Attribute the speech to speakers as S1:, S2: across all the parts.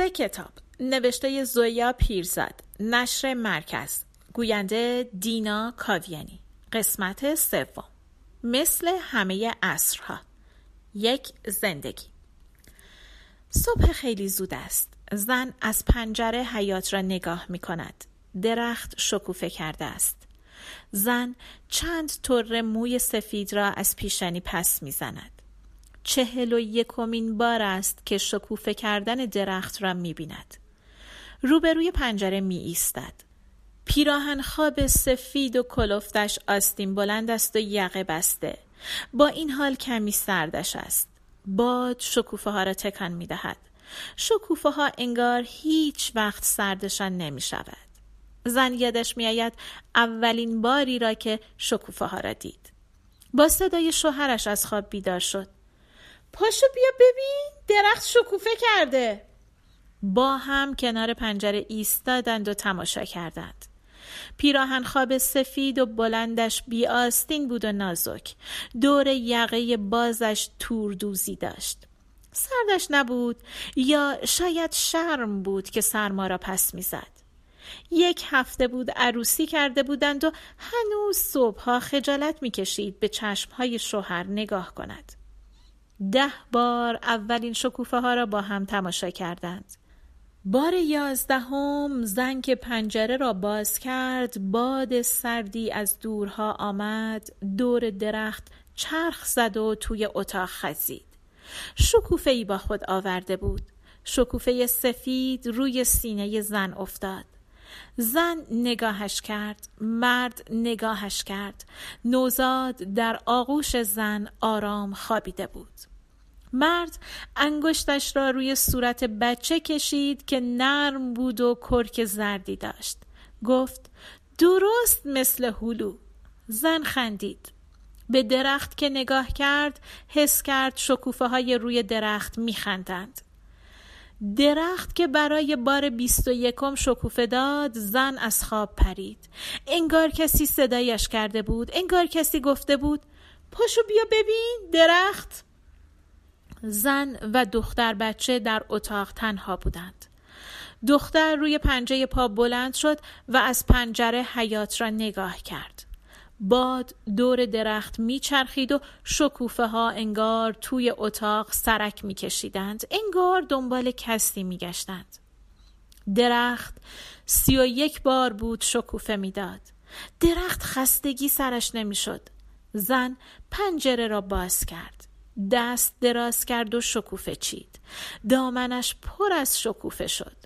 S1: سه کتاب. نوشته زویا پیرزاد. نشر مرکز. گوینده دینا کاویانی. قسمت سوم. مثل همه عصرها. یک زندگی. صبح خیلی زود است. زن از پنجره حیات را نگاه می کند. درخت شکوفه کرده است. زن چند طره موی سفید را از پیشانی پس می زند. چهل و یکمین بار است که شکوفه کردن درخت را می بیند. روبروی پنجره می ایستد. پیراهن خواب سفید و کلفتش آستین بلند است و یقه بسته. با این حال کمی سردش است. باد شکوفه ها را تکان می دهد. شکوفه ها انگار هیچ وقت سردشان نمی شود. زن یادش می آید اولین باری را که شکوفه ها را دید. با صدای شوهرش از خواب بیدار شد. پاشو بیا ببین درخت شکوفه کرده. با هم کنار پنجره ایستادند و تماشا کردند. پیراهن خواب سفید و بلندش بی آستین بود و نازک. دور یقه بازش توردوزی داشت. سردش نبود یا شاید شرم بود که سرما را پس می‌زد. یک هفته بود عروسی کرده بودند و هنوز صبحها خجالت می‌کشید به چشمهای شوهر نگاه کند. ده بار اولین شکوفه ها را با هم تماشا کردند. بار یازدهم زنگ پنجره را باز کرد باد سردی از دورها آمد دور درخت چرخ زد و توی اتاق خزید. شکوفه ای با خود آورده بود. شکوفه سفید روی سینه زن افتاد. زن نگاهش کرد مرد نگاهش کرد. نوزاد در آغوش زن آرام خوابیده بود. مرد انگشتش را روی صورت بچه کشید که نرم بود و کرک زردی داشت. گفت درست مثل هلو. زن خندید. به درخت که نگاه کرد حس کرد شکوفه های روی درخت میخندند. درخت که برای بار بیست و یکم شکوفه داد زن از خواب پرید. انگار کسی صدایش کرده بود انگار کسی گفته بود پاشو بیا ببین درخت. زن و دختر بچه در اتاق تنها بودند. دختر روی پنجه پا بلند شد و از پنجره حیات را نگاه کرد. باد دور درخت میچرخید و شکوفه ها انگار توی اتاق سرک میکشیدند. انگار دنبال کسی میگشتند. درخت سی و یک بار بود شکوفه می‌داد. درخت خستگی سرش نمی‌شد. زن پنجره را باز کرد. دست دراز کرد و شکوفه چید. دامنش پر از شکوفه شد.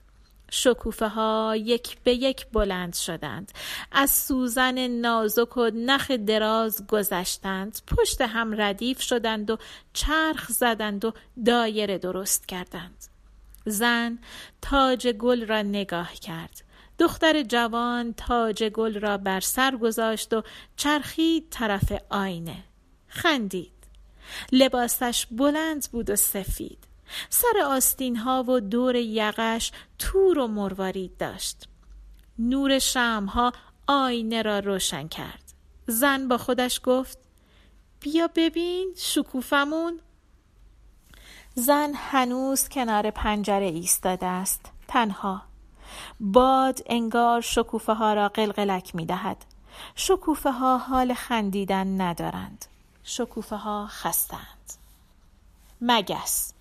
S1: شکوفه ها یک به یک بلند شدند. از سوزن نازک و نخ دراز گذشتند. پشت هم ردیف شدند و چرخ زدند و دایره درست کردند. زن تاج گل را نگاه کرد. دختر جوان تاج گل را بر سر گذاشت و چرخید طرف آینه. خندید. لباسش بلند بود و سفید. سر آستین ها و دور یقش تور و مروارید داشت. نور ها آینه را روشن کرد. زن با خودش گفت بیا ببین شکوفمون. زن هنوز کنار پنجره ایستاده است. تنها. باد انگار شکوفه ها را قلقلک می دهد شکوفه ها حال خندیدن ندارند. شکوفه ها خستند مگس.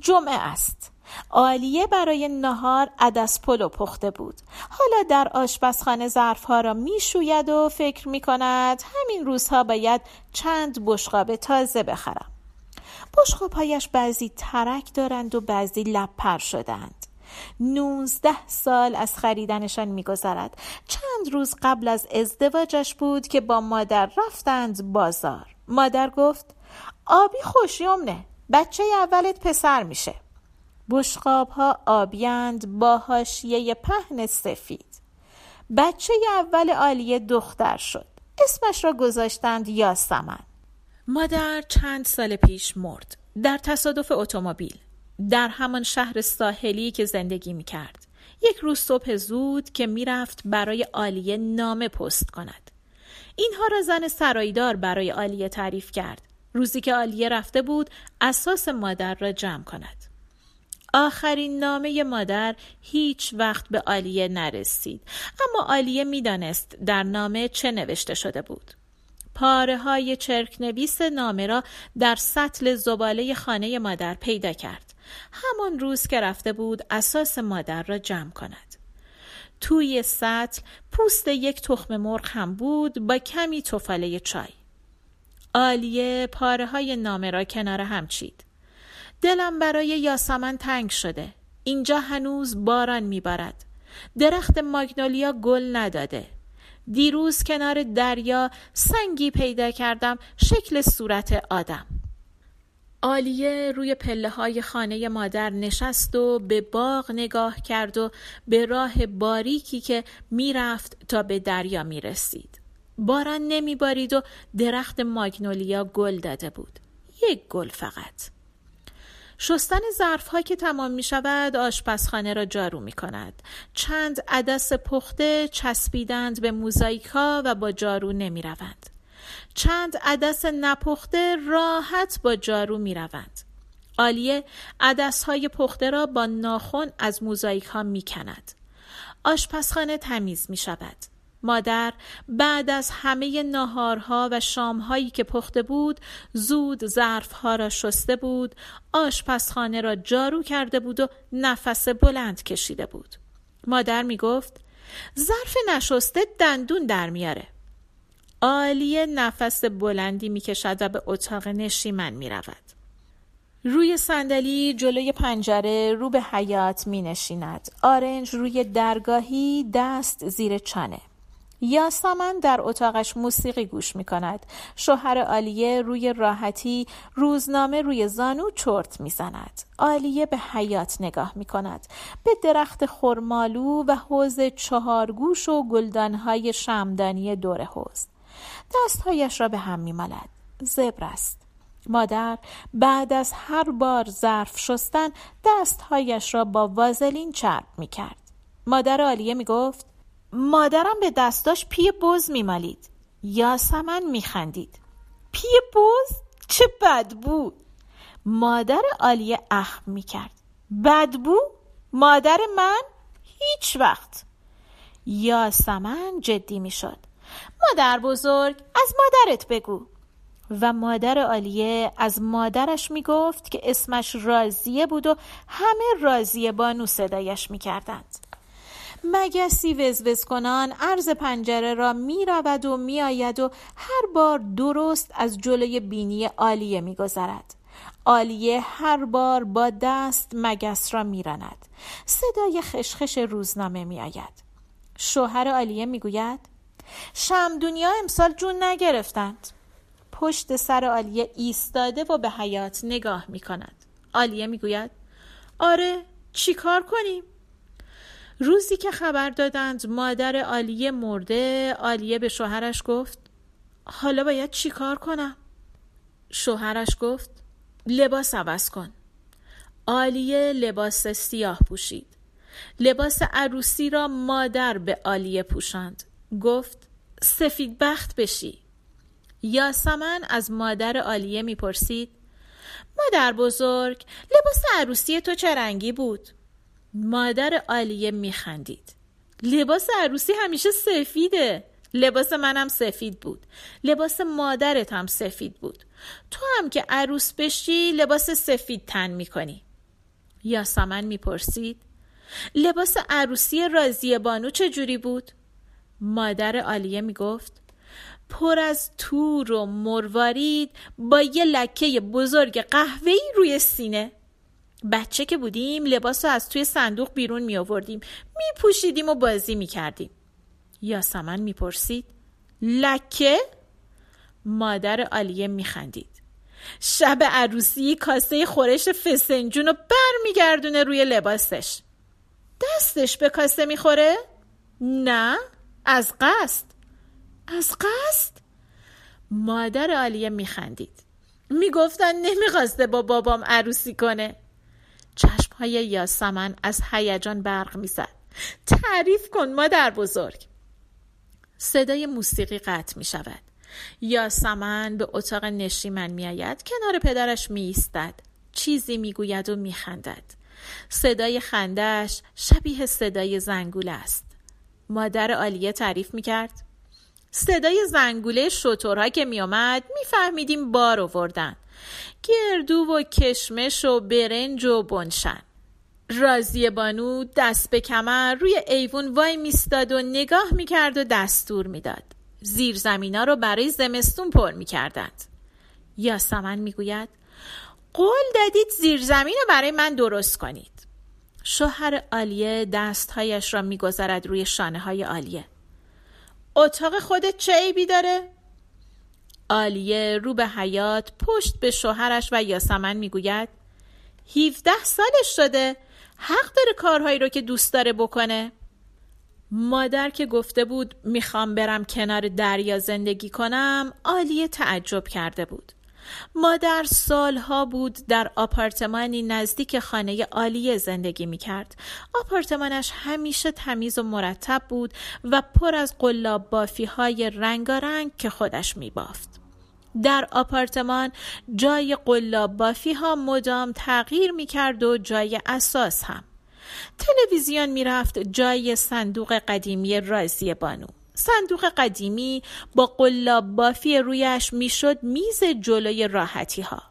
S1: جمعه است. آلیه برای نهار عدس پلو پخته بود. حالا در آشپزخانه ظرفها را می‌شوید و فکر می کند همین روزها باید چند بشقاب تازه بخرم. بشقابهایش بعضی ترک دارند و بعضی لپر شدند نوزده سال از خریدنشان میگذرد. چند روز قبل از ازدواجش بود که با مادر رفتند بازار. مادر گفت آبی خوشیمنه بچه اولت پسر میشه. بشقاب ها آبیند با هاشیه پهن سفید. بچه اول عالیه دختر شد. اسمش را گذاشتند یاسمن. مادر چند سال پیش مرد. در تصادف اتومبیل. در همان شهر ساحلی که زندگی می کرد. یک روز صبح زود که می‌رفت برای آلیه نامه پست کند. اینها را زن سرایدار برای آلیه تعریف کرد. روزی که آلیه رفته بود اساس مادر را جمع کند. آخرین نامه مادر هیچ وقت به آلیه نرسید اما آلیه می‌دانست در نامه چه نوشته شده بود پاره های چرک نویس نامه را در سطل زباله خانه مادر پیدا کرد همان روز که رفته بود اساس مادر را جمع کند. توی سطل پوست یک تخم مرغ هم بود با کمی توفاله چای. آلیه پاره های نامه را کنار هم چید. دلم برای یاسمن تنگ شده. اینجا هنوز باران میبارد. درخت ماگنولیا گل نداده. دیروز کنار دریا سنگی پیدا کردم شکل صورت آدم. آلیه روی پله های خانه مادر نشست و به باغ نگاه کرد و به راه باریکی که می‌رفت تا به دریا می رسید. باران نمی بارید و درخت ماگنولیا گل داده بود. یک گل فقط. شستن ظرف که تمام می شود آشپزخانه را جارو می کند. چند عدس پخته چسبیدند به موزاییکا و با جارو نمی روند. چند عدس نپخته راحت با جارو می روند. آلیه عدس های پخته را با ناخن از موزاییک ها می کند. آشپزخانه تمیز می شود. مادر بعد از همه ناهارها و شامهایی که پخته بود زود ظرفها را شسته بود آشپزخانه را جارو کرده بود و نفس بلند کشیده بود مادر می گفت ظرف نشسته دندون در میاره عالیه نفس بلندی می کشد و به اتاق نشیمن می رود. روی صندلی جلوی پنجره رو به حیات می نشیند. آرنج روی درگاهی دست زیر چانه. یاسمن در اتاقش موسیقی گوش می کند. شوهر آلیه روی راحتی روزنامه روی زانو چرت می زند. آلیه به حیات نگاه می کند. به درخت خرمالو و حوز چهارگوش و گلدانهای شمدانی دور حوز. دستهایش را به هم می مالد. زبر است. مادر بعد از هر بار ظرف شستن دستهایش را با وازلین چرب می کرد. مادر آلیه می گفت مادرم به دستاش پی بز میمالید. یاسمن میخندید. پی بز؟ چه بدبو مادر عالیه اخم می‌کرد. بدبو مادر من؟ هیچ وقت! یاسمن جدی می‌شد. مادر بزرگ از مادرت بگو و مادر عالیه از مادرش می‌گفت که اسمش رازیه بود و همه رازیه بانو صدایش می‌کردند مگسی وزوز کنان عرض پنجره را می رود و می آید و هر بار درست از جلوی بینی آلیه می گذرد. آلیه هر بار با دست مگس را می راند. صدای خشخش روزنامه می آید. شوهر آلیه می گوید دنیا امسال جون نگرفتند. پشت سر آلیه ایستاده و به حیات نگاه می کند. آلیه می گوید آره چی کار کنیم؟ روزی که خبر دادند مادر آلیه مرده آلیه به شوهرش گفت حالا باید چی کار کنم؟ شوهرش گفت لباس عوض کن آلیه لباس سیاه پوشید لباس عروسی را مادر به آلیه پوشاند گفت سفید بخت بشی. یاسمن از مادر آلیه می‌پرسید مادر بزرگ لباس عروسی تو چه رنگی بود؟ مادر آلیه میخندید. لباس عروسی همیشه سفیده. لباس منم سفید بود. لباس مادرت هم سفید بود. تو هم که عروس بشی لباس سفید تن می‌کنی. یاسمن می‌پرسید لباس عروسی رازی بانو چجوری بود؟ مادر آلیه می‌گفت پر از تور و مروارید با یه لکه بزرگ قهوه‌ای روی سینه. بچه که بودیم لباس رو از توی صندوق بیرون می آوردیم می پوشیدیم و بازی می کردیم یاسمن می پرسید لکه؟ مادر آلیه می خندید شب عروسی کاسه خورش فسنجون رو برمیگردونه روی لباسش. دستش به کاسه می‌خوره؟ نه. از قصد. از قصد؟ مادر آلیه میخندید. می‌گفتن نمی‌خواسته با بابام عروسی کنه. های یاسمن از هیجان برق می‌زد. تعریف کن مادر بزرگ. صدای موسیقی قطع می شود یاسمن به اتاق نشیمن می آید کنار پدرش می ایستد چیزی می گوید و می خندد صدای خندش شبیه صدای زنگوله است. مادر عالیه تعریف می‌کرد. صدای زنگوله شطورها که میآمد میفهمیدیم بار آوردن. گردو و کشمش و برنج و بنشن. رازی بانو دست به کمر روی ایوون وای میستاد و نگاه می‌کرد و دستور می‌داد. زیر زمینا رو برای زمستون پر می‌کردند. یاسمن می‌گوید قول دادید زیر زمین رو برای من درست کنید. شوهر آلیه دستهایش را میگذرد روی شانه های آلیه. اتاق خودت چه عیبی داره؟ آلیه رو به حیات پشت به شوهرش و یاسمن می‌گوید 17 سالش شده حق داره کارهایی رو که دوست داره بکنه. مادر که گفته بود می‌خوام برم کنار دریا زندگی کنم آلیه تعجب کرده بود. مادر سالها بود در آپارتمانی نزدیک خانه عالیه زندگی می کرد. آپارتمانش همیشه تمیز و مرتب بود و پر از قلاب بافی های رنگارنگ که خودش می بافت. در آپارتمان جای قلاب بافی ها مدام تغییر می کرد و جای اساس هم. تلویزیون می رفت جای صندوق قدیمی رازی بانو. صندوق قدیمی با قلاب بافی رویش می‌شد میز جلوی راحتی ها.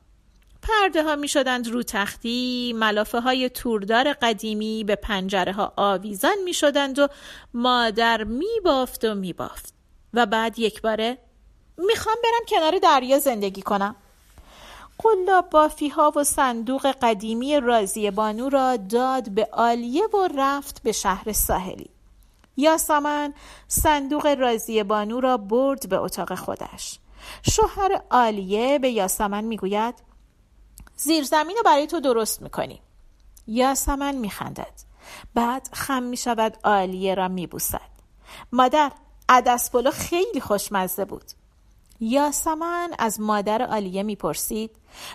S1: پرده ها می شدند رو تختی ملافه های توردار قدیمی به پنجره ها آویزان می شدند و مادر می بافت و می بافت و بعد یک باره می‌خوام برم کنار دریا زندگی کنم. قلاب بافی ها و صندوق قدیمی رازی بانو را داد به آلیه و رفت به شهر ساحلی. یاسمن صندوق رازی بانو را برد به اتاق خودش. شوهر آلیه به یاسمن می‌گوید زیرزمین رو برای تو درست می‌کنی یاسمن میخندد. بعد خم می‌شود آلیه را میبوسد. مادر عدس پلو خیلی خوشمزه بود. یاسمن از مادر آلیه می‌پرسید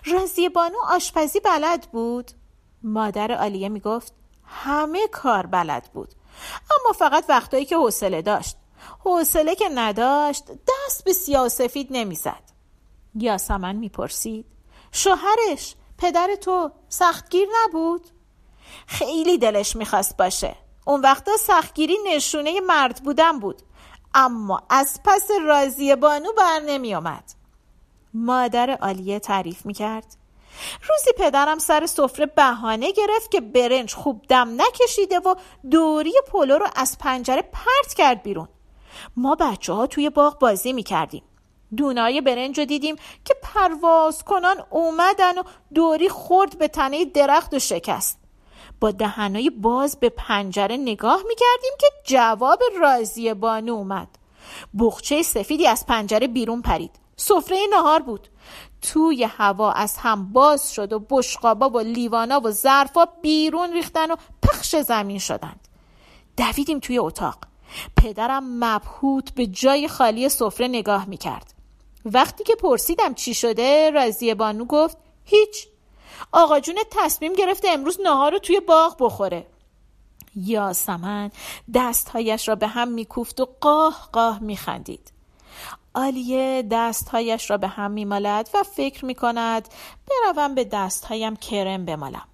S1: رازی بانو آشپزی بلد بود؟ مادر آلیه می‌گفت همه کار بلد بود. اما فقط وقتایی که حوصله داشت. حوصله که نداشت دست به سیاه سفید نمی‌زد. یاسمن می‌پرسید شوهرش پدر تو سختگیر نبود؟ خیلی دلش می‌خواست باشه. اون وقتا سختگیری نشونه مرد بودن بود. اما از پس راضی بانو بر نمی آمد. مادر عالیه تعریف می کرد. روزی پدرم سر سفره بهانه گرفت که برنج خوب دم نکشیده و دوری پلو رو از پنجره پرت کرد بیرون. ما بچه ها توی باغ بازی می کردیم دونای برنج رو دیدیم که پرواز کنان اومدن و دوری خورد به تنه درخت و شکست. با دهنای باز به پنجره نگاه می کردیم که جواب رازی بانو اومد. بخچه سفیدی از پنجره بیرون پرید. سفره نهار بود. توی هوا از هم باز شد و بشقابا و لیوانا و ظرفا بیرون ریختن و پخش زمین شدند. دویدیم توی اتاق. پدرم مبهوت به جای خالی سفره نگاه می‌کرد. وقتی که پرسیدم چی شده رازی بانو گفت هیچ. آقا جون تصمیم گرفته امروز نهار رو توی باغ بخوره. یاسمن دستهایش را به هم میکوفت و قاه قاه میخندید. آلیه دستهایش را به هم میمالد و فکر می کند بروم به دستهایم کرم بمالم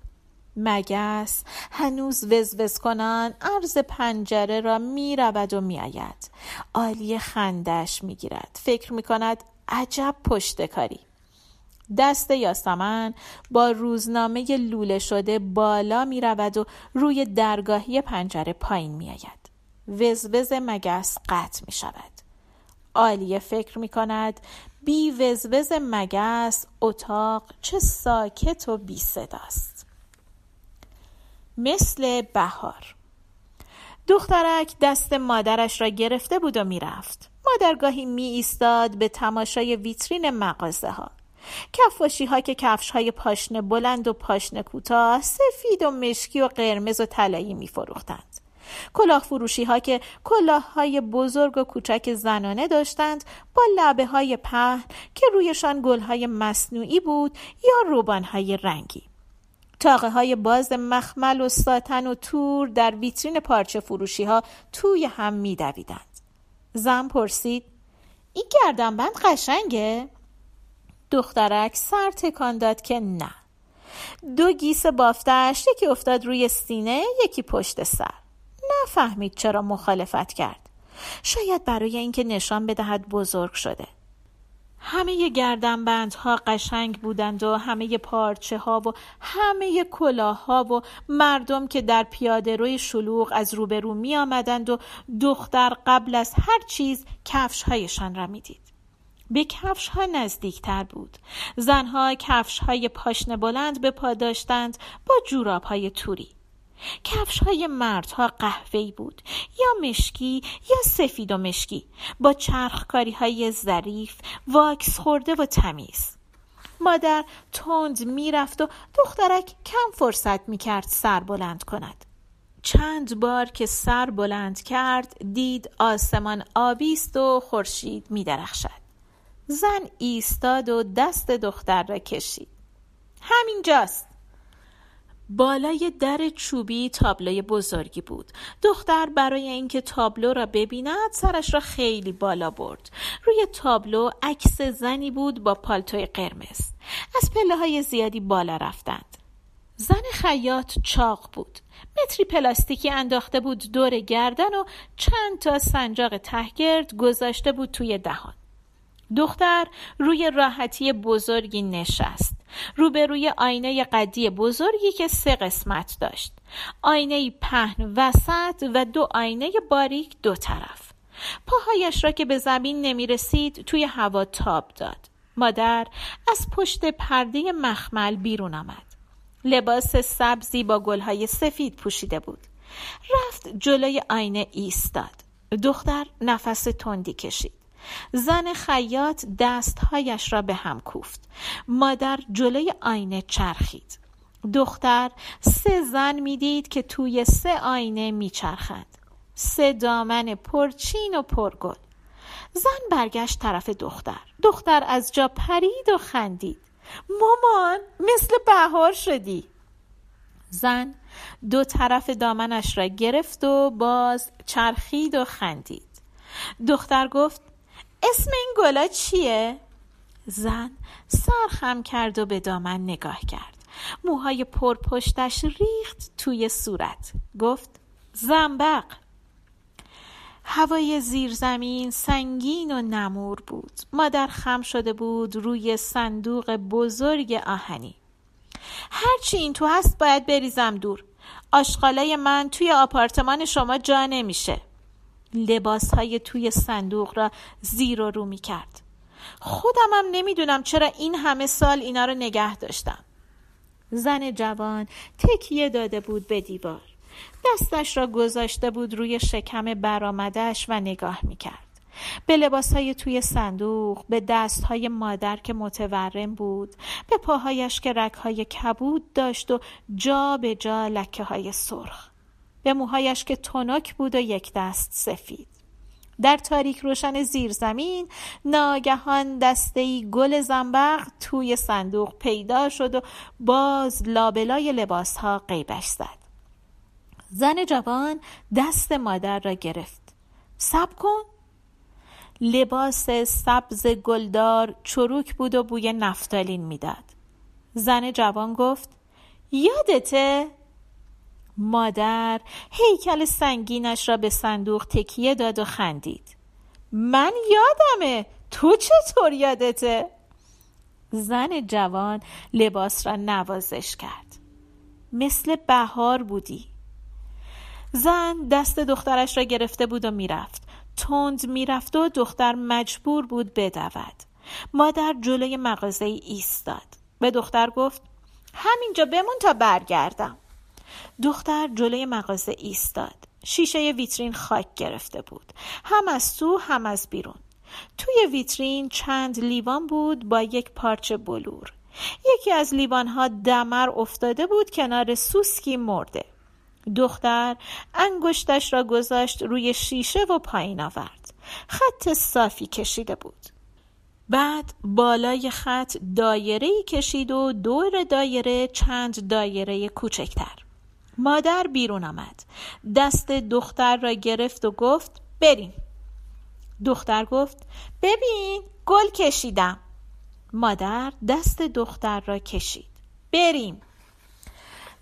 S1: مگس هنوز وزوز کنان عرض پنجره را می رود و می آید. آلیه خندش می گیرد. فکر می کند عجب پشتکاری. دست یاسمن با روزنامه لوله شده بالا می رود و روی درگاهی پنجره پایین می آید. وزوز مگس قطع می شود. آلیه فکر می کند بی وزوز مگس اتاق چه ساکت و بی صداست مثل بهار. دخترک دست مادرش را گرفته بود و می‌رفت. مادرگاهی می ایستاد به تماشای ویترین مغازه ها کفاشی ها که کفش های پاشنه بلند و پاشنه کوتاه سفید و مشکی و قرمز و طلایی می فروختند. کلاه فروشی ها که کلاه های بزرگ و کوچک زنانه داشتند با لبه های پهن که رویشان گل های مصنوعی بود یا روبان های رنگی تاقه های باز مخمل و ساتن و تور در ویترین پارچه فروشی ها توی هم می دویدند. زن پرسید این گردنبند قشنگه؟ دخترک سر تکان داد که نه دو گیس بافتش یکی افتاد روی سینه یکی پشت سر نفهمید چرا مخالفت کرد شاید برای اینکه نشان بدهد بزرگ شده همه گردنبندها قشنگ بودند و همه پارچه ها و همه کلاه ها و مردم که در پیاده روی شلوغ از روبرو می آمدند و دختر قبل از هر چیز کفش هایشان را می دید. به کفش ها نزدیکتر بود. زنها کفش های پاشنه بلند به پا داشتند با جوراب های توری. کفش های مردها قهوه‌ای بود یا مشکی یا سفید و مشکی با چرخکاری های ظریف واکس خورده و تمیز. مادر تند می‌رفت و دخترک کم فرصت می‌کرد سر بلند کند. چند بار که سر بلند کرد دید آسمان آبیست و خورشید میدرخشد. زن ایستاد و دست دختر را کشید. همینجاست. بالای در چوبی تابلوی بزرگی بود. دختر برای اینکه تابلو را ببیند سرش را خیلی بالا برد. روی تابلو عکس زنی بود با پالتوی قرمز. از پله های زیادی بالا رفتند. زن خیاط چاق بود. متری پلاستیکی انداخته بود دور گردن و چند تا سنجاق تهگرد گذاشته بود توی دهان. دختر روی راحتی بزرگی نشست. روبروی آینه قدی بزرگی که سه قسمت داشت. آینه پهن وسط و دو آینه باریک دو طرف. پاهایش را که به زمین نمی رسید توی هوا تاب داد. مادر از پشت پرده مخمل بیرون آمد. لباس سبزی با گلهای سفید پوشیده بود. رفت جلوی آینه ایستاد. دختر نفس تندی کشید. زن خیاط دستهایش را به هم کوفت. مادر جلوی آینه چرخید. دختر سه زن می‌دید که توی سه آینه میچرخند. سه دامن پرچین و پرگل. زن برگشت طرف دختر. دختر از جا پرید و خندید. مامان مثل بهار شدی. زن دو طرف دامنش را گرفت و باز چرخید و خندید. دختر گفت اسم این گلا چیه؟ زن سر خم کرد و به دامن نگاه کرد. موهای پرپشتش ریخت توی صورت. گفت زنبق. هوای زیرزمین سنگین و نمور بود. مادر خم شده بود روی صندوق بزرگ آهنی. هرچی این تو هست باید بریزم دور. آشغالای من توی آپارتمان شما جا نمیشه. لباس های توی صندوق را زیر و رو می کرد خودم هم نمی‌دونم چرا این همه سال اینا رو نگه داشتم. زن جوان تکیه داده بود به دیوار. دستش را گذاشته بود روی شکم برآمدش و نگاه می کرد به لباس های توی صندوق به دست های مادر که متورم بود به پاهایش که رک های کبود داشت و جا به جا لکه های سرخ. به موهایش که تنک بود و یک دست سفید. در تاریک روشن زیر زمین ناگهان دستهای گل زنبق توی صندوق پیدا شد و باز لابلای لباس ها قیبش زد. زن جوان دست مادر را گرفت. سب کن. لباس سبز گلدار چروک بود و بوی نفتالین می‌داد. زن جوان گفت یادته؟ مادر هیکل سنگینش را به صندوق تکیه داد و خندید. من یادمه. تو چطور یادته؟ زن جوان لباس را نوازش کرد. مثل بهار بودی. زن دست دخترش را گرفته بود و می‌رفت. تند می‌رفت و دختر مجبور بود بدود. مادر جلوی مغازه ایستاد. به دختر گفت همینجا بمون تا برگردم. دختر جلوی مغازه ایستاد. شیشه ویترین خاک گرفته بود. هم از تو هم از بیرون. توی ویترین چند لیوان بود با یک پارچه بلور. یکی از لیوانها دمر افتاده بود کنار سوسکی مرده. دختر انگشتش را گذاشت روی شیشه و پایین آورد. خط صافی کشیده بود. بعد بالای خط دایره کشید و دور دایره چند دایره کوچکتر. مادر بیرون آمد. دست دختر را گرفت و گفت بریم. دختر گفت ببین گل کشیدم. مادر دست دختر را کشید. بریم.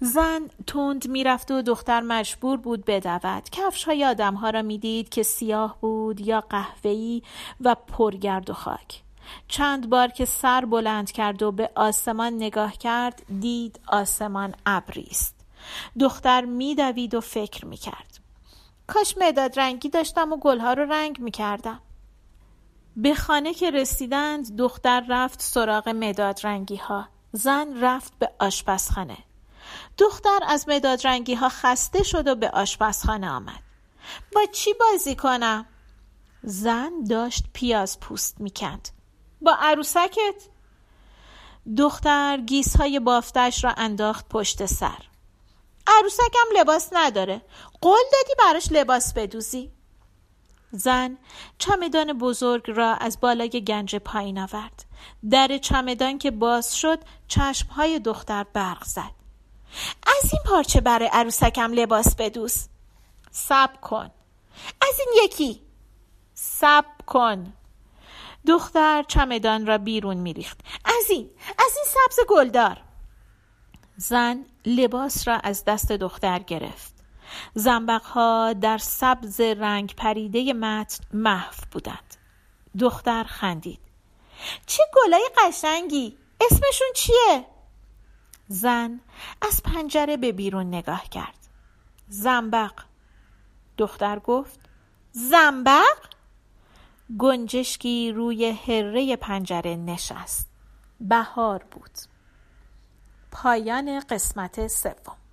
S1: زن تند می‌رفت و دختر مجبور بود بدود. کفش های آدم ها را می‌دید که سیاه بود یا قهوه‌ای و پرگرد و خاک. چند بار که سر بلند کرد و به آسمان نگاه کرد دید آسمان ابری است دختر میدوید و فکر می‌کرد. کاش مداد رنگی داشتم و گلها رو رنگ می‌کردم. به خانه که رسیدند دختر رفت سراغ مداد رنگی ها زن رفت به آشپزخانه. دختر از مداد رنگی ها خسته شد و به آشپزخانه آمد. با چی بازی کنم؟ زن داشت پیاز پوست می‌کند. با عروسکت؟ دختر گیس های بافتش را انداخت پشت سر. عروسکم لباس نداره. قول دادی براش لباس بدوزی. زن چمدان بزرگ را از بالای گنج پایین آورد. در چمدان که باز شد چشمهای دختر برق زد. از این پارچه برای عروسکم لباس بدوز. سب کن. از این یکی. سب کن. دختر چمدان را بیرون میریخت. از این از این سبز گلدار. زن لباس را از دست دختر گرفت. زنبقها در سبز رنگ پریده متن محو بودند. دختر خندید. چه گلای قشنگی! اسمشون چیه؟ زن از پنجره به بیرون نگاه کرد. زنبق. دختر گفت زنبق؟ گنجشکی روی هره پنجره نشست. بهار بود. پایان قسمت سوم.